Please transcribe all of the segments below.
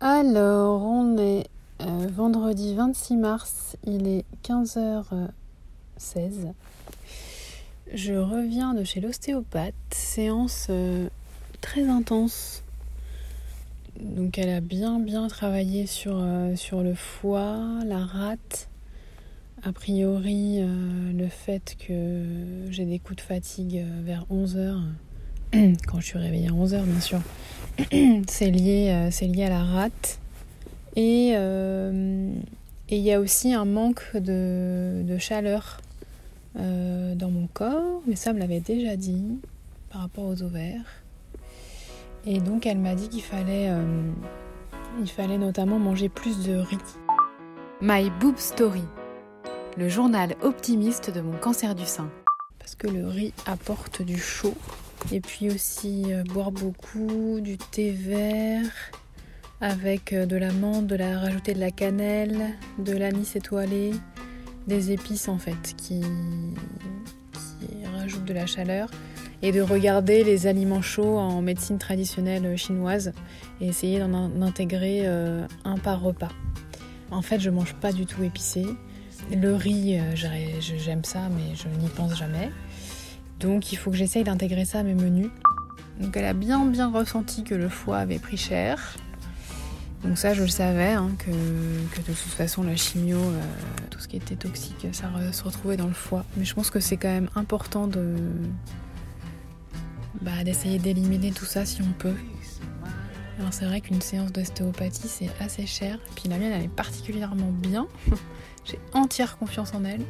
Alors, on est euh, vendredi 26 mars, il est 15h16. Je reviens de chez l'ostéopathe, séance euh, très intense. Donc elle a bien bien travaillé sur, euh, sur le foie, la rate. A priori, le fait que j'ai des coups de fatigue vers 11h, quand je suis réveillée à 11h bien sûr, c'est lié, lié à la rate. Euh, et il y a aussi un manque de, chaleur euh, dans mon corps, mais ça me l'avait déjà dit par rapport aux ovaires. Et donc elle m'a dit qu'il fallait, euh, il fallait notamment manger plus de riz. My Boob Story, le journal optimiste de mon cancer du sein. Parce que le riz apporte du chaud. Et puis aussi boire beaucoup, du thé vert, avec euh, de la menthe, de la rajouter de la cannelle, de l'anis étoilé, des épices en fait qui, rajoutent de la chaleur et de regarder les aliments chauds en médecine traditionnelle chinoise et essayer d'en intégrer euh, un par repas. En fait, je mange pas du tout épicé. Le riz, euh, j'aime ça, mais je n'y pense jamais. Donc, il faut que j'essaye d'intégrer ça à mes menus. Donc, elle a bien bien ressenti que le foie avait pris cher. Donc ça, je le savais, hein, que, de toute façon, la chimio, euh, tout ce qui était toxique, ça se retrouvait dans le foie. Mais je pense que c'est quand même important de bah, d'essayer d'éliminer tout ça si on peut. Alors c'est vrai qu'une séance d'ostéopathie, c'est assez cher. Puis la mienne, elle est particulièrement bien. J'ai entière confiance en elle.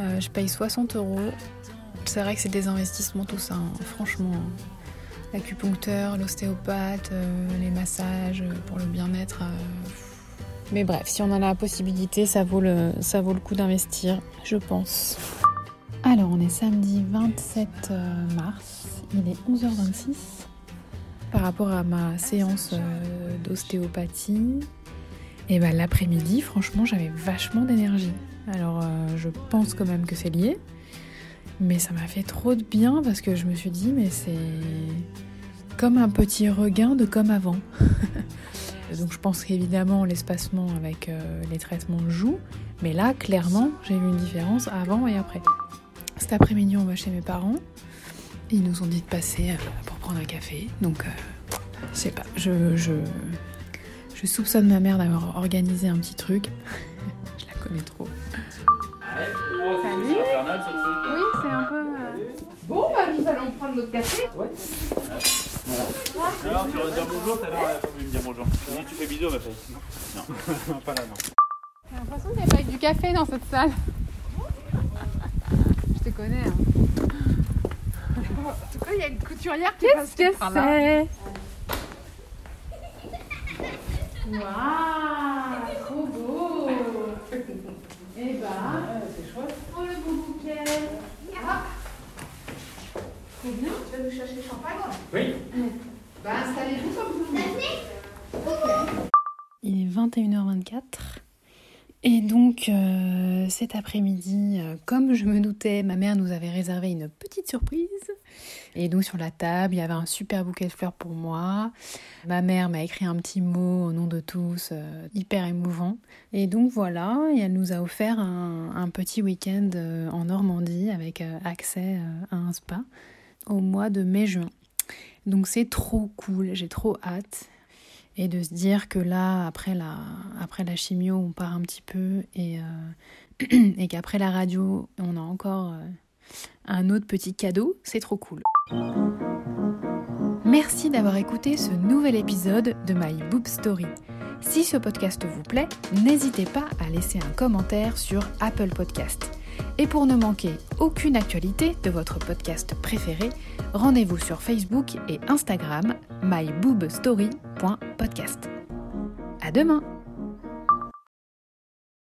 Euh, je paye 60 euros. C'est vrai que c'est des investissements tout ça, hein. franchement. L'acupuncteur, l'ostéopathe, euh, les massages euh, pour le bien-être. Euh. Mais bref, si on en a la possibilité, ça vaut le, ça vaut le coup d'investir, je pense. Alors, on est samedi 27 mars, il est 11h26. Par rapport à ma séance d'ostéopathie, et ben l'après-midi, franchement, j'avais vachement d'énergie. Alors, je pense quand même que c'est lié. Mais ça m'a fait trop de bien parce que je me suis dit, mais c'est comme un petit regain de comme avant. Donc je pense qu'évidemment l'espacement avec euh, les traitements joue, mais là clairement j'ai vu une différence avant et après. Cet après-midi on va chez mes parents. Ils nous ont dit de passer euh, pour prendre un café. Donc euh, je sais pas, je, je soupçonne ma mère d'avoir organisé un petit truc. je la connais trop. Oui, c'est un peu... Bon, bah nous allons prendre notre café. Ouais. Alors, tu vas dire bonjour, à l'heure, elle me dire bonjour. Tu, tu fais bisous, ma fille Non, pas là, non. J'ai l'impression qu'il n'y a pas eu du café dans cette salle. Je te connais. Hein. En tout cas, il y a une couturière qui Qu'est-ce que c'est? Waouh, trop beau. Eh ben, c'est chouette. Oh le beau bouquet. Ah. Trop bien. Champagne Oui. Bah, installez-vous comme vous voulez. Il est 21h24. Et donc euh, cet après-midi, euh, comme je me doutais, ma mère nous avait réservé une petite surprise. Et donc sur la table, il y avait un super bouquet de fleurs pour moi. Ma mère m'a écrit un petit mot au nom de tous, euh, hyper émouvant. Et donc voilà, et elle nous a offert un, un petit week-end en Normandie avec accès à un spa au mois de mai-juin. Donc c'est trop cool, j'ai trop hâte. Et de se dire que là, après la, après la chimio, on part un petit peu et, euh, et qu'après la radio, on a encore euh, un autre petit cadeau, c'est trop cool. Merci d'avoir écouté ce nouvel épisode de My Boob Story. Si ce podcast vous plaît, n'hésitez pas à laisser un commentaire sur Apple Podcast. Et pour ne manquer aucune actualité de votre podcast préféré, rendez-vous sur Facebook et Instagram myboobstory.podcast. À demain!